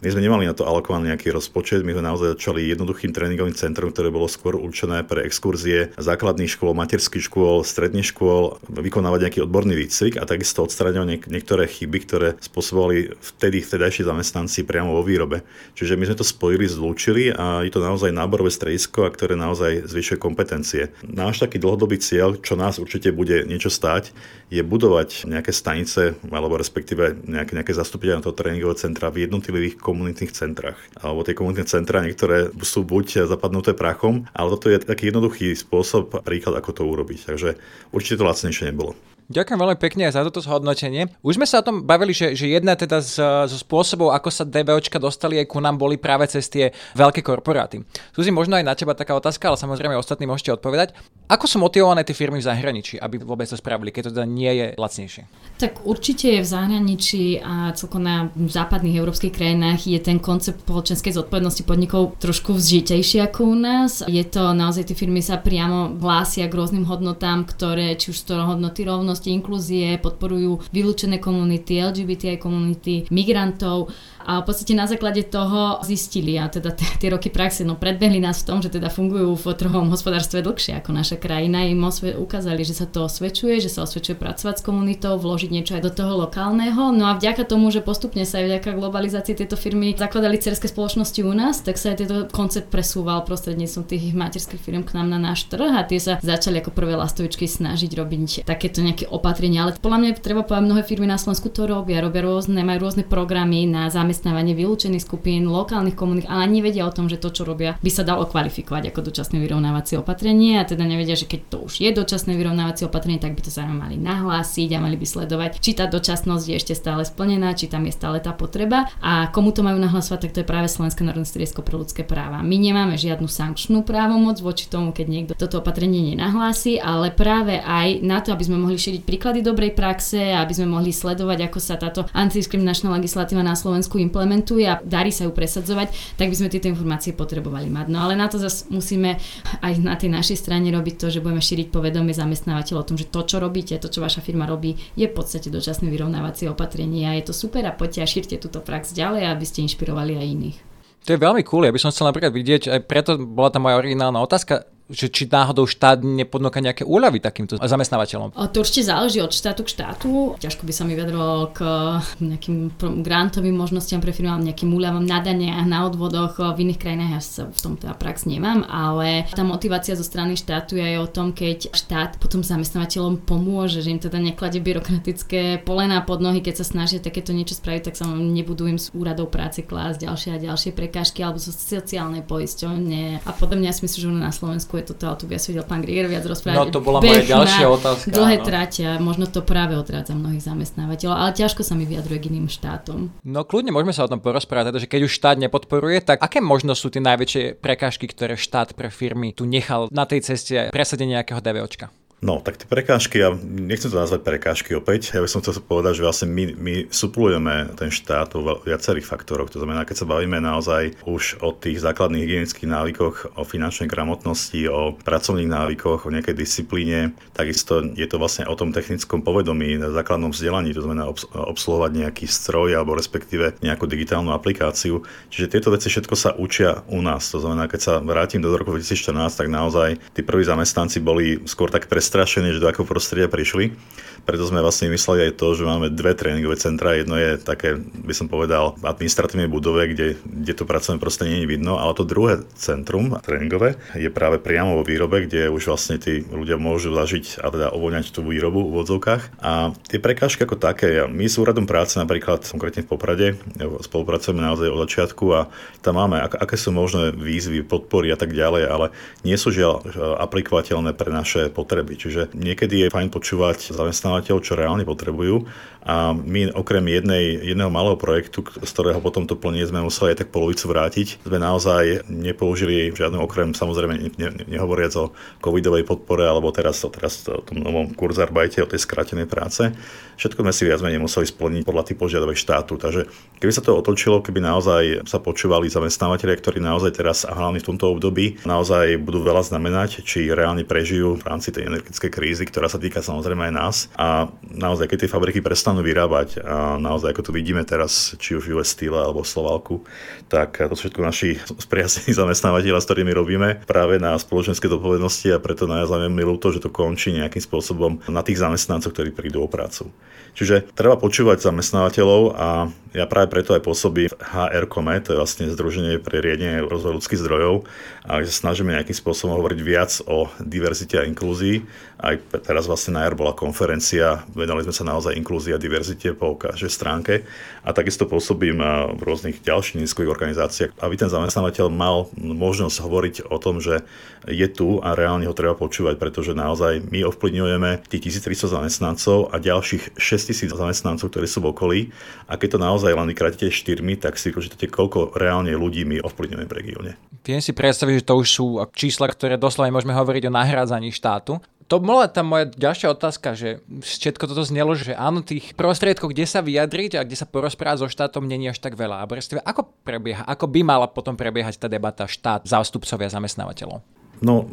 my sme nemali na to alokovaný nejaký rozpočet, my sme naozaj začali jednoduchým tréningovým centrom, ktoré bolo skôr určené pre exkurzie základných škôl, materských škôl, stredných škôl, vykonávať nejaký odborný výcvik a takisto odstraňovať niek- niektoré chyby, ktoré spôsobovali vtedy vtedajší zamestnanci priamo vo výrobe. Čiže my sme to spojili, zlúčili a je to naozaj náborové stredisko, a ktoré naozaj zvyšuje kompetencie. Náš taký dlhodobý cieľ, čo nás určite bude niečo stáť, je budovať nejaké stanice alebo respektíve nejaké, nejaké zastupiteľa toho tréningového centra v jednotlivých komunitných centrách. Alebo tie komunitné centra niektoré sú buď zapadnuté prachom, ale toto je taký jednoduchý spôsob, príklad, ako to urobiť. Takže určite to lacnejšie nebolo. Ďakujem veľmi pekne za toto zhodnotenie. Už sme sa o tom bavili, že, že jedna teda z, zo spôsobov, ako sa DBOčka dostali aj ku nám, boli práve cez tie veľké korporáty. Suzi, možno aj na teba taká otázka, ale samozrejme ostatní môžete odpovedať. Ako sú motivované tie firmy v zahraničí, aby vôbec to spravili, keď to teda nie je lacnejšie? Tak určite je v zahraničí a celkom na západných európskych krajinách je ten koncept spoločenskej zodpovednosti podnikov trošku vzžitejší ako u nás. Je to naozaj, tie firmy sa priamo hlásia k rôznym hodnotám, ktoré či už to hodnoty rovnosť, rovnosti, inklúzie, podporujú vylúčené komunity, LGBTI komunity, migrantov a v podstate na základe toho zistili a teda tie roky praxe no predbehli nás v tom, že teda fungujú v trhovom hospodárstve dlhšie ako naša krajina im ukázali, že sa to osvedčuje, že sa osvedčuje pracovať s komunitou, vložiť niečo aj do toho lokálneho. No a vďaka tomu, že postupne sa aj vďaka globalizácii tieto firmy zakladali cerské spoločnosti u nás, tak sa aj tento koncept presúval prostredníctvom tých materských firm k nám na náš trh a tie sa začali ako prvé lastovičky snažiť robiť takéto nejaké opatrenia. Ale podľa mňa treba povedať, mnohé firmy na Slovensku to robia, robia rôzne, majú rôzne programy na zamestnávanie vylúčených skupín, lokálnych komunít, ale nevedia o tom, že to, čo robia, by sa dalo kvalifikovať ako dočasné vyrovnávacie opatrenie a teda nevedia, že keď to už je dočasné vyrovnávacie opatrenie, tak by to sa mali nahlásiť a mali by sledovať, či tá dočasnosť je ešte stále splnená, či tam je stále tá potreba a komu to majú nahlasovať, tak to je práve Slovenské národné stredisko pre ľudské práva. My nemáme žiadnu sankčnú právomoc voči tomu, keď niekto toto opatrenie nenahlási, ale práve aj na to, aby sme mohli šíriť príklady dobrej praxe, aby sme mohli sledovať, ako sa táto antidiskriminačná legislatíva na Slovensku implementuje a darí sa ju presadzovať, tak by sme tieto informácie potrebovali mať. No ale na to zase musíme aj na tej našej strane robiť to, že budeme šíriť povedomie zamestnávateľov o tom, že to, čo robíte, to, čo vaša firma robí, je v podstate dočasné vyrovnávacie opatrenie a je to super a poďte a šírte túto prax ďalej, aby ste inšpirovali aj iných. To je veľmi cool, ja by som chcel napríklad vidieť, aj preto bola tá moja originálna otázka, že či náhodou štát nepodnúka nejaké úľavy takýmto zamestnávateľom? To určite záleží od štátu k štátu. Ťažko by sa mi vedlo k nejakým grantovým možnostiam pre firmy, nejakým úľavom na daniach, na odvodoch. V iných krajinách ja sa v tom teda prax nemám, ale tá motivácia zo strany štátu je aj o tom, keď štát potom zamestnávateľom pomôže, že im teda nekladie byrokratické polená pod nohy, keď sa snažia takéto niečo spraviť, tak sa nebudú im z úradov práce klásť ďalšie a ďalšie prekážky alebo zo sociálnej poisťovne a podobne. Ja si myslím, že na Slovensku je toto, ale tu by asi vedel pán Grieger viac rozprávať. No to bola moja ďalšia otázka. Dlhé no. tratia, možno to práve odrádza mnohých zamestnávateľov, ale ťažko sa mi vyjadruje k iným štátom. No kľudne môžeme sa o tom porozprávať, teda, že keď už štát nepodporuje, tak aké možno sú tie najväčšie prekážky, ktoré štát pre firmy tu nechal na tej ceste presadenia nejakého DVOčka? No, tak tie prekážky, ja nechcem to nazvať prekážky opäť, ja by som chcel povedať, že vlastne my, my suplujeme ten štát vo viacerých faktoroch. To znamená, keď sa bavíme naozaj už o tých základných hygienických návykoch, o finančnej gramotnosti, o pracovných návykoch, o nejakej disciplíne, takisto je to vlastne o tom technickom povedomí, na základnom vzdelaní, to znamená obsluhovať nejaký stroj alebo respektíve nejakú digitálnu aplikáciu. Čiže tieto veci všetko sa učia u nás. To znamená, keď sa vrátim do roku 2014, tak naozaj tí prví zamestnanci boli skôr tak pres prestrašení, že do akého prostredia prišli. Preto sme vlastne mysleli aj to, že máme dve tréningové centra. Jedno je také, by som povedal, administratívnej budove, kde, kde to pracovné prostredie nie je vidno, ale to druhé centrum tréningové je práve priamo vo výrobe, kde už vlastne tí ľudia môžu zažiť a teda uvoľňať tú výrobu v odzovkách. A tie prekážky ako také, my s úradom práce napríklad konkrétne v Poprade spolupracujeme naozaj od začiatku a tam máme, aké sú možné výzvy, podpory a tak ďalej, ale nie sú žiaľ aplikovateľné pre naše potreby. Čiže niekedy je fajn počúvať zamestnávateľov, čo reálne potrebujú a my okrem jednej, jedného malého projektu, z ktorého potom to plne sme museli aj tak polovicu vrátiť, sme naozaj nepoužili žiadnu okrem, samozrejme ne, ne, nehovoriac o covidovej podpore alebo teraz, teraz o tom novom kurzarbajte, o tej skrátenej práce. Všetko sme si viac menej museli splniť podľa tých požiadavek štátu. Takže keby sa to otočilo, keby naozaj sa počúvali zamestnávateľia, ktorí naozaj teraz a hlavne v tomto období naozaj budú veľa znamenať, či reálne prežijú v rámci tej energetickej krízy, ktorá sa týka samozrejme aj nás. A naozaj, keď tie fabriky prestanú vyrábať a naozaj, ako tu vidíme teraz, či už US Steel alebo Slovalku, tak to všetko naši spriazení zamestnávateľa, s ktorými robíme práve na spoločenské zodpovednosti a preto naozaj mi ľúto, že to končí nejakým spôsobom na tých zamestnancov, ktorí prídu o prácu. Čiže treba počúvať zamestnávateľov a ja práve preto aj pôsobím v HR Kome, to je vlastne Združenie pre riadenie rozvoja ľudských zdrojov a sa snažíme nejakým spôsobom hovoriť viac o diverzite a inklúzii. Aj teraz vlastne na JAR bola konferencia, venovali sme sa naozaj inklúzii a diverzite po každej stránke a takisto pôsobím v rôznych ďalších nízkových organizáciách, aby ten zamestnávateľ mal možnosť hovoriť o tom, že je tu a reálne ho treba počúvať, pretože naozaj my ovplyvňujeme tých 1300 zamestnancov a ďalších 6000 zamestnancov, ktorí sú v okolí a keď to naozaj len vykratíte štyrmi, tak si vypočítate, koľko reálne ľudí my ovplyvňujeme v regióne. Viem si predstaviť, že to už sú čísla, ktoré doslova môžeme hovoriť o nahrádzaní štátu. To bola tá moja ďalšia otázka, že všetko toto znelo, že áno, tých prostriedkov, kde sa vyjadriť a kde sa porozprávať so štátom, není až tak veľa. A ako prebieha, ako by mala potom prebiehať tá debata štát, zástupcovia zamestnávateľov? No,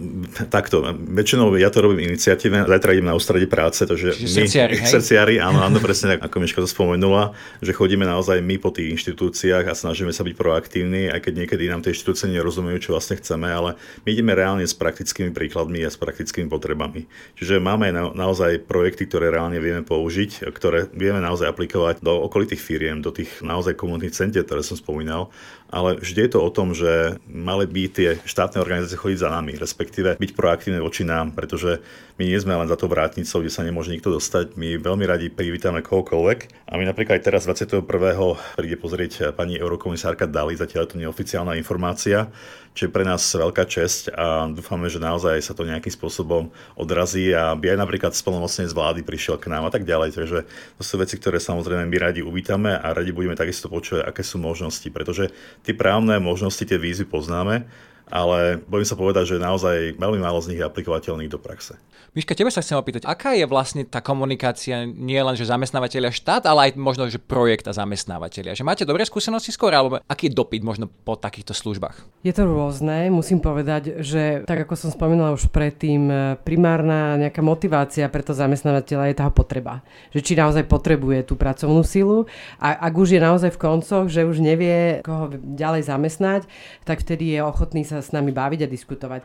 takto. Väčšinou ja to robím iniciatívne, zajtra idem na ústredie práce, takže Čiže my, srdciari, srdciari, áno, áno, presne tak, ako Miška to spomenula, že chodíme naozaj my po tých inštitúciách a snažíme sa byť proaktívni, aj keď niekedy nám tie inštitúcie nerozumejú, čo vlastne chceme, ale my ideme reálne s praktickými príkladmi a s praktickými potrebami. Čiže máme na, naozaj projekty, ktoré reálne vieme použiť, ktoré vieme naozaj aplikovať do okolitých firiem, do tých naozaj komunitných centier, ktoré som spomínal, ale vždy je to o tom, že mali by tie štátne organizácie chodiť za nami respektíve byť proaktívne voči nám, pretože my nie sme len za to vrátnicou, kde sa nemôže nikto dostať. My veľmi radi privítame kohokoľvek. A my napríklad aj teraz 21. príde pozrieť pani eurokomisárka Dali, zatiaľ je to neoficiálna informácia, čo je pre nás veľká česť a dúfame, že naozaj sa to nejakým spôsobom odrazí a by aj napríklad splnomocnec vlády prišiel k nám a tak ďalej. Takže to sú veci, ktoré samozrejme my radi uvítame a radi budeme takisto počuť, aké sú možnosti, pretože tie právne možnosti, tie výzvy poznáme ale bojím sa povedať, že naozaj veľmi málo z nich je aplikovateľných do praxe. Miška, tebe sa chcem opýtať, aká je vlastne tá komunikácia nie len, že zamestnávateľia štát, ale aj možno, že projekt a zamestnávateľia. Že máte dobré skúsenosti skôr, alebo aký je dopyt možno po takýchto službách? Je to rôzne, musím povedať, že tak ako som spomínala už predtým, primárna nejaká motivácia pre to zamestnávateľa je tá potreba. Že či naozaj potrebuje tú pracovnú silu a ak už je naozaj v koncoch, že už nevie koho ďalej zamestnať, tak vtedy je ochotný sa sa s nami baviť a diskutovať.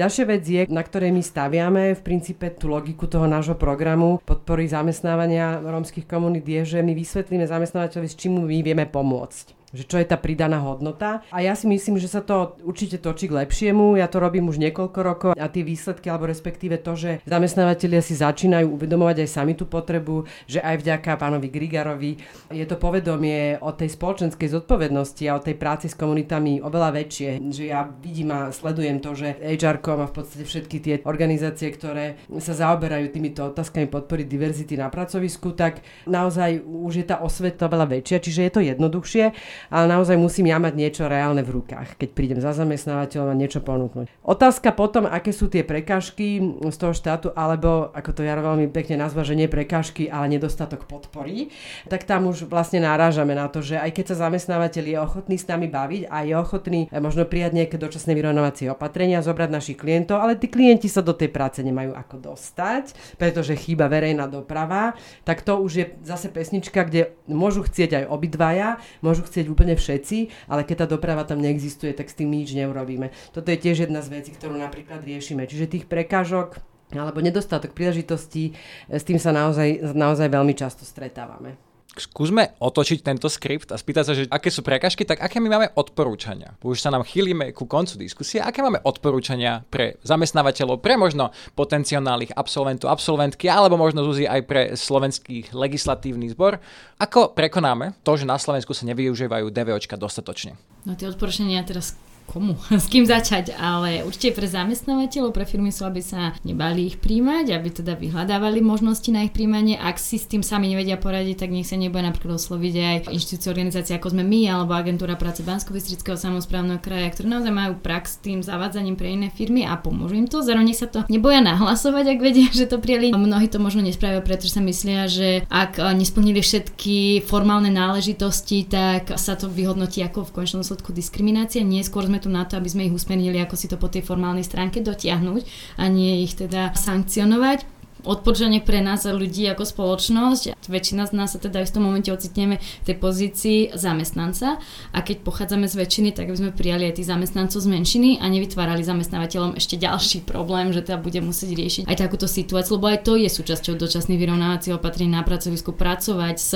Ďalšia vec je, na ktorej my staviame v princípe tú logiku toho nášho programu podpory zamestnávania rómskych komunít je, že my vysvetlíme zamestnávateľovi, s čím my vieme pomôcť že čo je tá pridaná hodnota. A ja si myslím, že sa to určite točí k lepšiemu. Ja to robím už niekoľko rokov a tie výsledky, alebo respektíve to, že zamestnávateľia si začínajú uvedomovať aj sami tú potrebu, že aj vďaka pánovi Grigarovi je to povedomie o tej spoločenskej zodpovednosti a o tej práci s komunitami oveľa väčšie. Že ja vidím a sledujem to, že HR a v podstate všetky tie organizácie, ktoré sa zaoberajú týmito otázkami podpory diverzity na pracovisku, tak naozaj už je tá osveta veľa väčšia, čiže je to jednoduchšie ale naozaj musím ja mať niečo reálne v rukách, keď prídem za zamestnávateľom a niečo ponúknuť. Otázka potom, aké sú tie prekážky z toho štátu, alebo ako to ja veľmi pekne nazva, že nie prekážky, ale nedostatok podpory, tak tam už vlastne narážame na to, že aj keď sa zamestnávateľ je ochotný s nami baviť a je ochotný eh, možno prijať nejaké dočasné vyrovnávacie opatrenia, zobrať našich klientov, ale tí klienti sa do tej práce nemajú ako dostať, pretože chýba verejná doprava, tak to už je zase pesnička, kde môžu chcieť aj obidvaja, môžu chcieť úplne všetci, ale keď tá doprava tam neexistuje, tak s tým nič neurobíme. Toto je tiež jedna z vecí, ktorú napríklad riešime. Čiže tých prekážok alebo nedostatok príležitostí, s tým sa naozaj, naozaj veľmi často stretávame skúsme otočiť tento skript a spýtať sa, že aké sú prekažky, tak aké my máme odporúčania. Už sa nám chýlime ku koncu diskusie, aké máme odporúčania pre zamestnávateľov, pre možno potenciálnych absolventov, absolventky, alebo možno Zuzi aj pre slovenský legislatívny zbor. Ako prekonáme to, že na Slovensku sa nevyužívajú DVOčka dostatočne? No tie odporúčania teraz komu, s kým začať, ale určite pre zamestnávateľov, pre firmy sú, aby sa nebali ich príjmať, aby teda vyhľadávali možnosti na ich príjmanie. Ak si s tým sami nevedia poradiť, tak nech sa nebude napríklad osloviť aj inštitúcie organizácie ako sme my, alebo agentúra práce bansko bystrického samozprávneho kraja, ktoré naozaj majú prax s tým zavádzaním pre iné firmy a pomôžu im to. Zároveň sa to neboja nahlasovať, ak vedia, že to prijali. Mnohí to možno nespravia, pretože sa myslia, že ak nesplnili všetky formálne náležitosti, tak sa to vyhodnotí ako v končnom dôsledku diskriminácia. Nie, skôr sme tu na to, aby sme ich usmernili, ako si to po tej formálnej stránke dotiahnuť a nie ich teda sankcionovať odporúčanie pre nás ľudí ako spoločnosť. Väčšina z nás sa teda v tom momente ocitneme v tej pozícii zamestnanca a keď pochádzame z väčšiny, tak by sme prijali aj tých zamestnancov z menšiny a nevytvárali zamestnávateľom ešte ďalší problém, že teda bude musieť riešiť aj takúto situáciu, lebo aj to je súčasťou dočasných vyrovnávacích opatrení na pracovisku pracovať s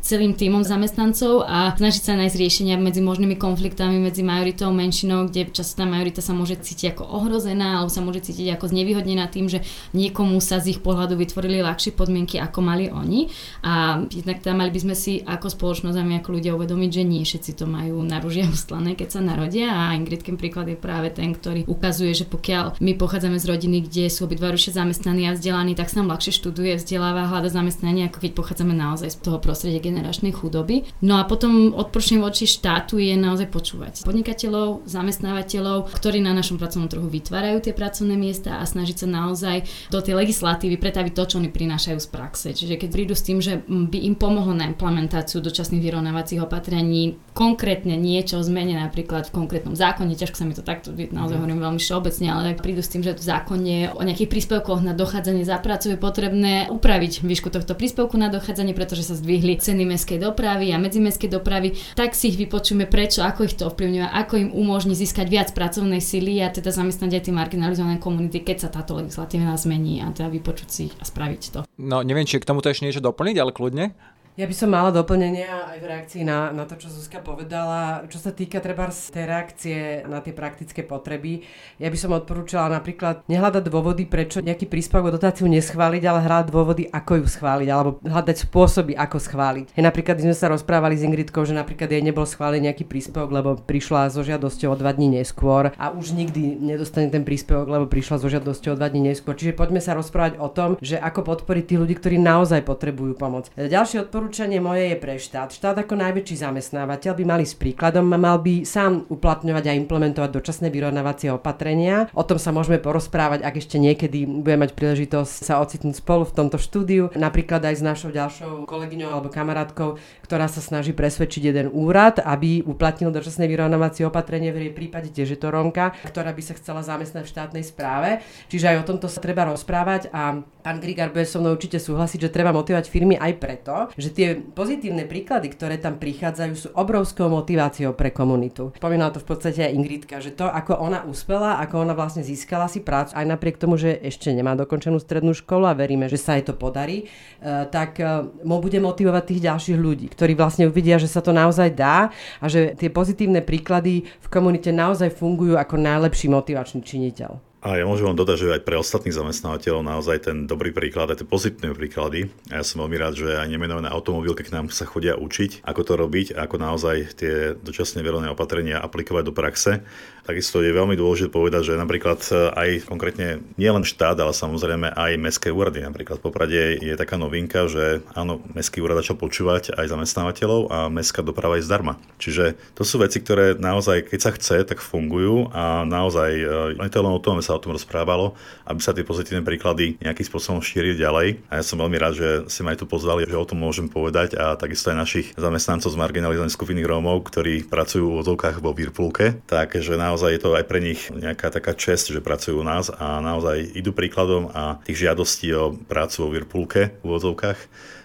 celým týmom zamestnancov a snažiť sa nájsť riešenia medzi možnými konfliktami medzi majoritou a menšinou, kde často tá majorita sa môže cítiť ako ohrozená alebo sa môže cítiť ako znevýhodnená tým, že niekomu sa z ich pohľadu vytvorili ľahšie podmienky, ako mali oni. A jednak tam mali by sme si ako spoločnosť a my ako ľudia uvedomiť, že nie všetci to majú na ružia ustlané, keď sa narodia a Ingridkin príklad je práve ten, ktorý ukazuje, že pokiaľ my pochádzame z rodiny, kde sú obidva rušie zamestnaní a vzdelaní, tak sa nám ľahšie študuje, vzdeláva, hľada zamestnanie, ako keď pochádzame naozaj z toho prostredia generačnej chudoby. No a potom odporúčanie voči štátu je naozaj počúvať podnikateľov, zamestnávateľov, ktorí na našom pracovnom trhu vytvárajú tie pracovné miesta a snažiť sa naozaj do tej legislatívy pretaviť to, čo oni prinášajú z praxe. Čiže keď prídu s tým, že by im pomohlo na implementáciu dočasných vyrovnávacích opatrení, konkrétne niečo zmene napríklad v konkrétnom zákone, ťažko sa mi to takto naozaj mm. hovorím veľmi všeobecne, ale ak prídu s tým, že v zákone o nejakých príspevkoch na dochádzanie za prácu je potrebné upraviť výšku tohto príspevku na dochádzanie, pretože sa zdvihli ceny mestskej dopravy a medzimestskej dopravy, tak si ich vypočujeme prečo, ako ich to ovplyvňuje, ako im umožní získať viac pracovnej sily a teda zamestnať aj tie marginalizované komunity, keď sa táto legislatíva zmení a teda vypočuť si a spraviť to. No neviem, či k tomuto ešte niečo doplniť, ale kľudne. Ja by som mala doplnenia aj v reakcii na, na to, čo Zuzka povedala. Čo sa týka treba tej reakcie na tie praktické potreby, ja by som odporúčala napríklad nehľadať dôvody, prečo nejaký príspevok dotáciu neschváliť, ale hľadať dôvody, ako ju schváliť, alebo hľadať spôsoby, ako schváliť. Ja napríklad sme sa rozprávali s Ingridkou, že napríklad jej nebol schválený nejaký príspevok, lebo prišla so žiadosťou o dva dní neskôr a už nikdy nedostane ten príspevok, lebo prišla so žiadosťou o dva dní neskôr. Čiže poďme sa rozprávať o tom, že ako podporiť tých ľudí, ktorí naozaj potrebujú pomoc. Ďalšie odporúčanie odporúčanie moje je pre štát. Štát ako najväčší zamestnávateľ by mali s príkladom mal by sám uplatňovať a implementovať dočasné vyrovnávacie opatrenia. O tom sa môžeme porozprávať, ak ešte niekedy budeme mať príležitosť sa ocitnúť spolu v tomto štúdiu. Napríklad aj s našou ďalšou kolegyňou alebo kamarátkou, ktorá sa snaží presvedčiť jeden úrad, aby uplatnil dočasné vyrovnávacie opatrenie. V jej prípade tiež je to Romka, ktorá by sa chcela zamestnať v štátnej správe. Čiže aj o tomto sa treba rozprávať a pán Grigar bude so mnou určite súhlasiť, že treba motivovať firmy aj preto, že tie pozitívne príklady, ktoré tam prichádzajú, sú obrovskou motiváciou pre komunitu. Spomínala to v podstate aj Ingridka, že to, ako ona uspela, ako ona vlastne získala si prácu, aj napriek tomu, že ešte nemá dokončenú strednú školu a veríme, že sa jej to podarí, eh, tak eh, mo bude motivovať tých ďalších ľudí, ktorí vlastne uvidia, že sa to naozaj dá a že tie pozitívne príklady v komunite naozaj fungujú ako najlepší motivačný činiteľ. A ja môžem vám dodať, že aj pre ostatných zamestnávateľov naozaj ten dobrý príklad, aj tie pozitívne príklady. A ja som veľmi rád, že aj nemenované automobilky k nám sa chodia učiť, ako to robiť, ako naozaj tie dočasné výrobné opatrenia aplikovať do praxe. Takisto je veľmi dôležité povedať, že napríklad aj konkrétne nielen štát, ale samozrejme aj mestské úrady. Napríklad v Poprade je taká novinka, že áno, mestský úrad začal počúvať aj zamestnávateľov a mestská doprava je zdarma. Čiže to sú veci, ktoré naozaj, keď sa chce, tak fungujú a naozaj je to len o tom, sa o tom rozprávalo, aby sa tie pozitívne príklady nejakým spôsobom šírili ďalej. A ja som veľmi rád, že si ma aj tu pozvali, že o tom môžem povedať a takisto aj našich zamestnancov z marginalizovaných skupiny Rómov, ktorí pracujú v odzovkách vo Virpulke. Takže naozaj je to aj pre nich nejaká taká čest, že pracujú u nás a naozaj idú príkladom a tých žiadostí o prácu vo Virpulke v odzovkách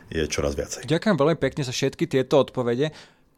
je čoraz viacej. Ďakujem veľmi pekne za všetky tieto odpovede.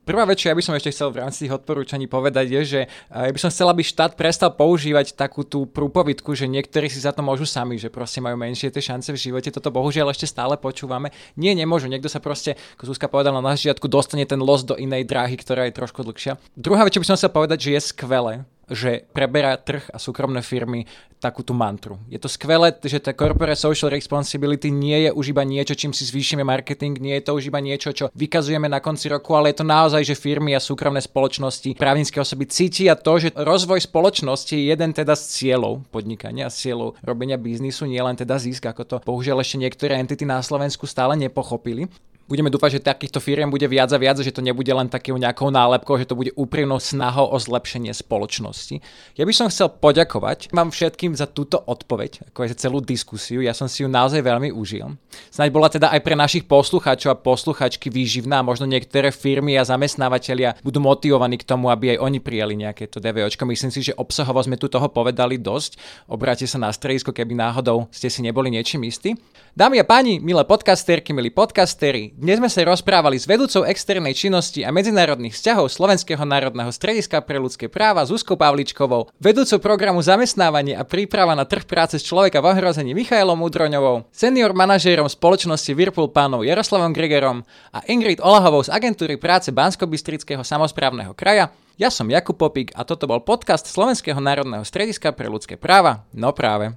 Prvá vec, čo ja by som ešte chcel v rámci tých odporúčaní povedať, je, že ja by som chcel, aby štát prestal používať takú tú prúpovidku, že niektorí si za to môžu sami, že proste majú menšie tie šance v živote. Toto bohužiaľ ešte stále počúvame. Nie, nemôžu. Niekto sa proste, ako Zuzka povedala na začiatku, dostane ten los do inej dráhy, ktorá je trošku dlhšia. Druhá vec, čo by som chcel povedať, že je skvelé, že preberá trh a súkromné firmy takú tú mantru. Je to skvelé, že tá corporate social responsibility nie je už iba niečo, čím si zvýšime marketing, nie je to už iba niečo, čo vykazujeme na konci roku, ale je to naozaj, že firmy a súkromné spoločnosti, právnické osoby cítia to, že rozvoj spoločnosti je jeden teda z cieľov podnikania, z cieľov robenia biznisu, nie len teda zisk, ako to bohužiaľ ešte niektoré entity na Slovensku stále nepochopili. Budeme dúfať, že takýchto firiem bude viac a viac, že to nebude len takou nejakou nálepkou, že to bude úprimnou snahou o zlepšenie spoločnosti. Ja by som chcel poďakovať vám všetkým za túto odpoveď, ako aj za celú diskusiu. Ja som si ju naozaj veľmi užil. Snaď bola teda aj pre našich poslucháčov a posluchačky výživná, možno niektoré firmy a zamestnávateľia budú motivovaní k tomu, aby aj oni prijali nejaké to DVOčko. Myslím si, že obsahovo sme tu toho povedali dosť. Obráte sa na stredisko, keby náhodou ste si neboli niečím istí. Dámy a páni, milé podcasterky, milí podcastery, dnes sme sa rozprávali s vedúcou externej činnosti a medzinárodných vzťahov Slovenského národného strediska pre ľudské práva Zuzkou Pavličkovou, vedúcou programu zamestnávanie a príprava na trh práce z človeka v ohrození Michailom Udroňovou, senior manažérom spoločnosti Whirlpool pánov Jaroslavom Gregerom a Ingrid Olahovou z agentúry práce Banskobystrického samozprávneho kraja. Ja som Jakub Popik a toto bol podcast Slovenského národného strediska pre ľudské práva. No práve.